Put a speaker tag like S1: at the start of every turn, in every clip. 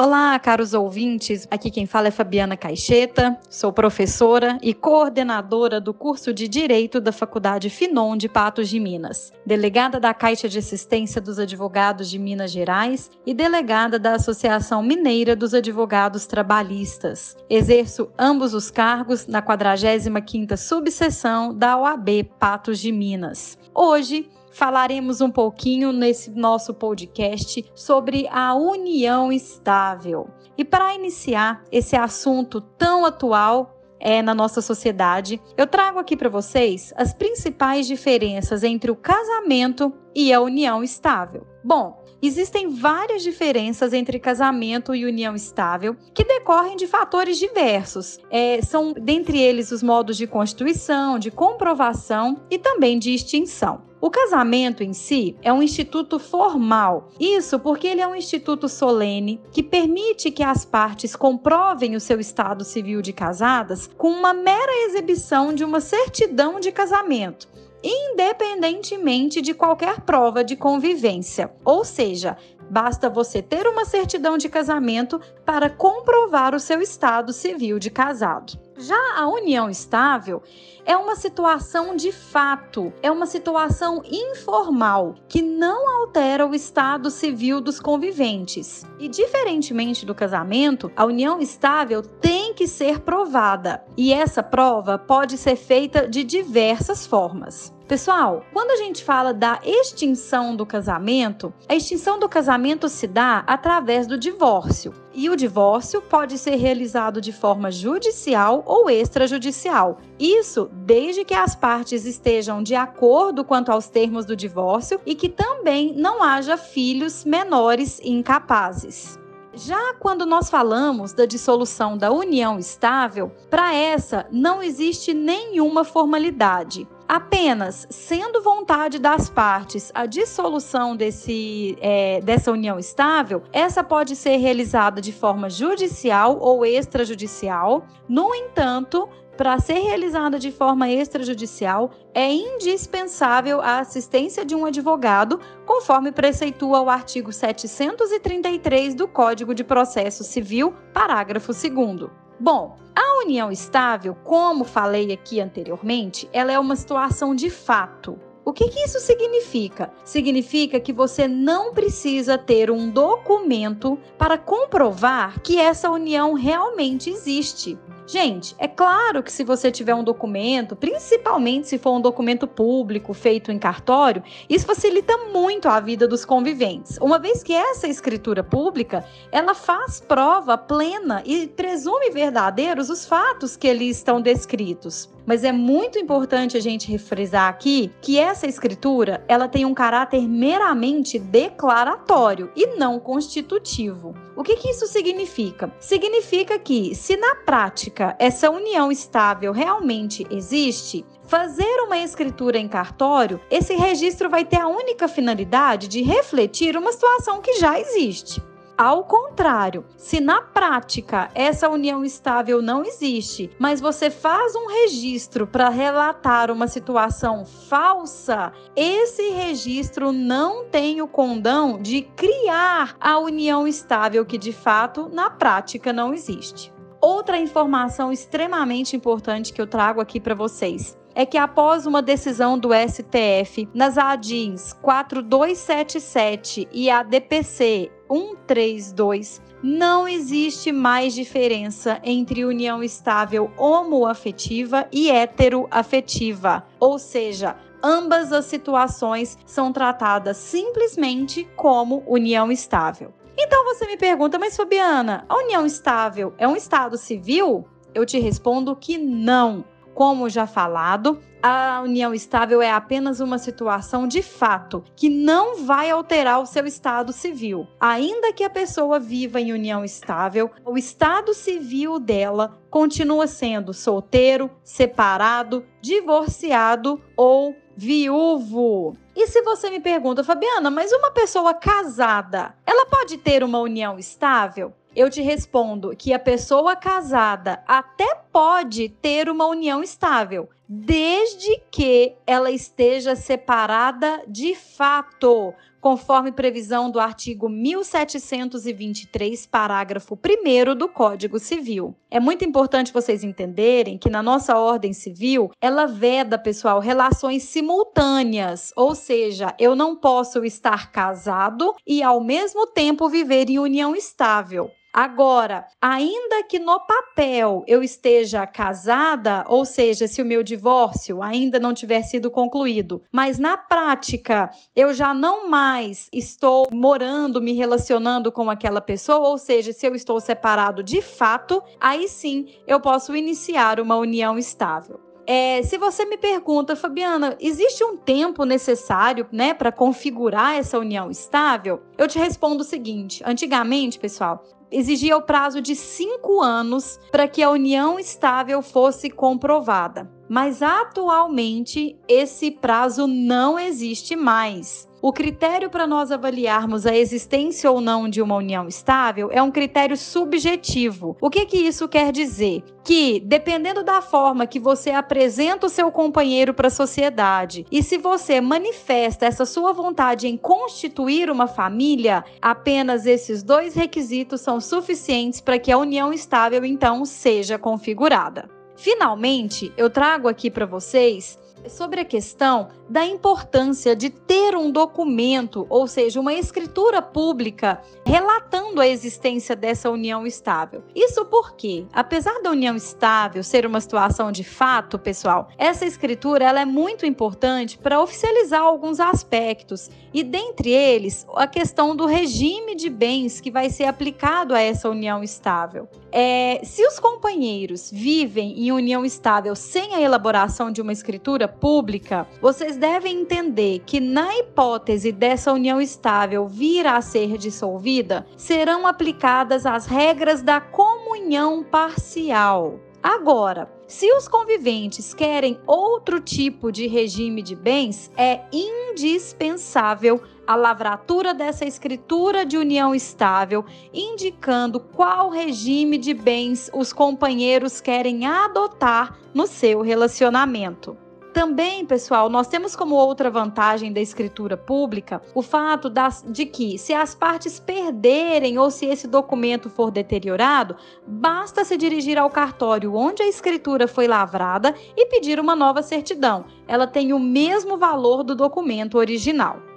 S1: Olá, caros ouvintes. Aqui quem fala é Fabiana Caixeta. Sou professora e coordenadora do curso de Direito da Faculdade Finon de Patos de Minas, delegada da Caixa de Assistência dos Advogados de Minas Gerais e delegada da Associação Mineira dos Advogados Trabalhistas. Exerço ambos os cargos na 45ª subseção da OAB Patos de Minas. Hoje falaremos um pouquinho nesse nosso podcast sobre a união estável. E para iniciar esse assunto tão atual é, na nossa sociedade, eu trago aqui para vocês as principais diferenças entre o casamento e a união estável. Bom, existem várias diferenças entre casamento e união estável que decorrem de fatores diversos. É, são dentre eles os modos de constituição, de comprovação e também de extinção. O casamento em si é um instituto formal. Isso porque ele é um instituto solene que permite que as partes comprovem o seu estado civil de casadas com uma mera exibição de uma certidão de casamento independentemente de qualquer prova de convivência. Ou seja, basta você ter uma certidão de casamento para comprovar o seu estado civil de casado. Já a união estável é uma situação de fato, é uma situação informal que não altera o estado civil dos conviventes. E diferentemente do casamento, a união estável tem que ser provada, e essa prova pode ser feita de diversas formas. Pessoal, quando a gente fala da extinção do casamento, a extinção do casamento se dá através do divórcio. E o divórcio pode ser realizado de forma judicial ou extrajudicial. Isso desde que as partes estejam de acordo quanto aos termos do divórcio e que também não haja filhos menores incapazes. Já quando nós falamos da dissolução da união estável, para essa não existe nenhuma formalidade. Apenas sendo vontade das partes a dissolução desse, é, dessa união estável, essa pode ser realizada de forma judicial ou extrajudicial. No entanto, para ser realizada de forma extrajudicial, é indispensável a assistência de um advogado, conforme preceitua o artigo 733 do Código de Processo Civil, parágrafo 2. Bom, a união estável, como falei aqui anteriormente, ela é uma situação de fato. O que, que, isso significa? Significa que você não precisa ter um documento para comprovar que essa união realmente existe. Gente, é claro que se você tiver um documento, principalmente se for um documento público feito em cartório, isso facilita muito a vida dos conviventes. Uma vez que essa escritura pública, ela faz prova plena e presume verdadeiros os fatos que ali estão descritos. Mas é muito importante a gente refrisar aqui que essa escritura, ela tem um caráter meramente declaratório e não constitutivo. O que, que isso significa? Significa que, se na prática essa união estável realmente existe, fazer uma escritura em cartório, esse registro vai ter a única finalidade de refletir uma situação que já existe. Ao contrário, se na prática essa união estável não existe, mas você faz um registro para relatar uma situação falsa, esse registro não tem o condão de criar a união estável que de fato na prática não existe. Outra informação extremamente importante que eu trago aqui para vocês é que após uma decisão do STF nas ADINs 4277 e a DPC 132, não existe mais diferença entre união estável homoafetiva e heteroafetiva, ou seja, ambas as situações são tratadas simplesmente como união estável. Então você me pergunta, mas Fabiana, a união estável é um estado civil? Eu te respondo que não. Como já falado, a união estável é apenas uma situação de fato que não vai alterar o seu estado civil. Ainda que a pessoa viva em união estável, o estado civil dela continua sendo solteiro, separado, divorciado ou viúvo. E se você me pergunta, Fabiana, mas uma pessoa casada, ela pode ter uma união estável? Eu te respondo que a pessoa casada até pode ter uma união estável, desde que ela esteja separada de fato conforme previsão do artigo 1723, parágrafo 1 do Código Civil. É muito importante vocês entenderem que na nossa ordem civil, ela veda, pessoal, relações simultâneas, ou seja, eu não posso estar casado e ao mesmo tempo viver em união estável. Agora, ainda que no papel eu esteja casada, ou seja, se o meu divórcio ainda não tiver sido concluído, mas na prática eu já não mais estou morando, me relacionando com aquela pessoa, ou seja, se eu estou separado de fato, aí sim eu posso iniciar uma união estável. É, se você me pergunta, Fabiana, existe um tempo necessário, né, para configurar essa união estável? Eu te respondo o seguinte: antigamente, pessoal, exigia o prazo de cinco anos para que a união estável fosse comprovada. Mas atualmente esse prazo não existe mais. O critério para nós avaliarmos a existência ou não de uma união estável é um critério subjetivo. O que, que isso quer dizer? Que, dependendo da forma que você apresenta o seu companheiro para a sociedade e se você manifesta essa sua vontade em constituir uma família, apenas esses dois requisitos são suficientes para que a união estável então seja configurada. Finalmente, eu trago aqui para vocês sobre a questão da importância de ter um documento, ou seja, uma escritura pública relatando a existência dessa união estável. Isso porque, apesar da união estável ser uma situação de fato, pessoal, essa escritura ela é muito importante para oficializar alguns aspectos e dentre eles a questão do regime de bens que vai ser aplicado a essa união estável. É, se os companheiros vivem em união estável sem a elaboração de uma escritura pública, vocês devem entender que, na hipótese dessa união estável vir a ser dissolvida, serão aplicadas as regras da comunhão parcial. Agora, se os conviventes querem outro tipo de regime de bens, é indispensável a lavratura dessa escritura de união estável, indicando qual regime de bens os companheiros querem adotar no seu relacionamento. Também, pessoal, nós temos como outra vantagem da escritura pública o fato das, de que, se as partes perderem ou se esse documento for deteriorado, basta se dirigir ao cartório onde a escritura foi lavrada e pedir uma nova certidão. Ela tem o mesmo valor do documento original.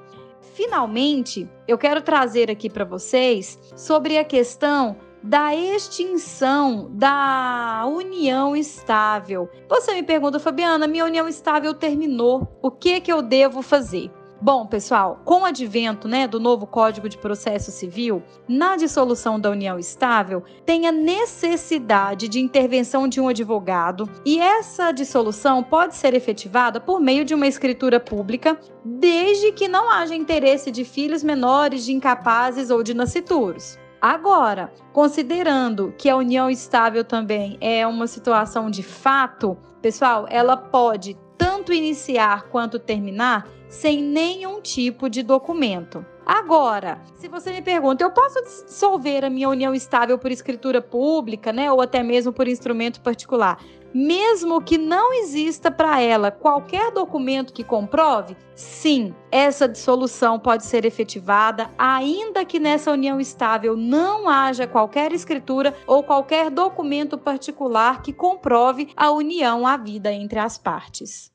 S1: Finalmente, eu quero trazer aqui para vocês sobre a questão da extinção da união estável. Você me pergunta, Fabiana, minha união estável terminou. O que que eu devo fazer? Bom, pessoal, com o advento né, do novo Código de Processo Civil, na dissolução da união estável, tem a necessidade de intervenção de um advogado e essa dissolução pode ser efetivada por meio de uma escritura pública, desde que não haja interesse de filhos menores, de incapazes ou de nascituros. Agora, considerando que a união estável também é uma situação de fato, pessoal, ela pode tanto iniciar quanto terminar sem nenhum tipo de documento. Agora, se você me pergunta, eu posso dissolver a minha união estável por escritura pública, né, ou até mesmo por instrumento particular? mesmo que não exista para ela qualquer documento que comprove, sim, essa dissolução pode ser efetivada, ainda que nessa união estável não haja qualquer escritura ou qualquer documento particular que comprove a união à vida entre as partes.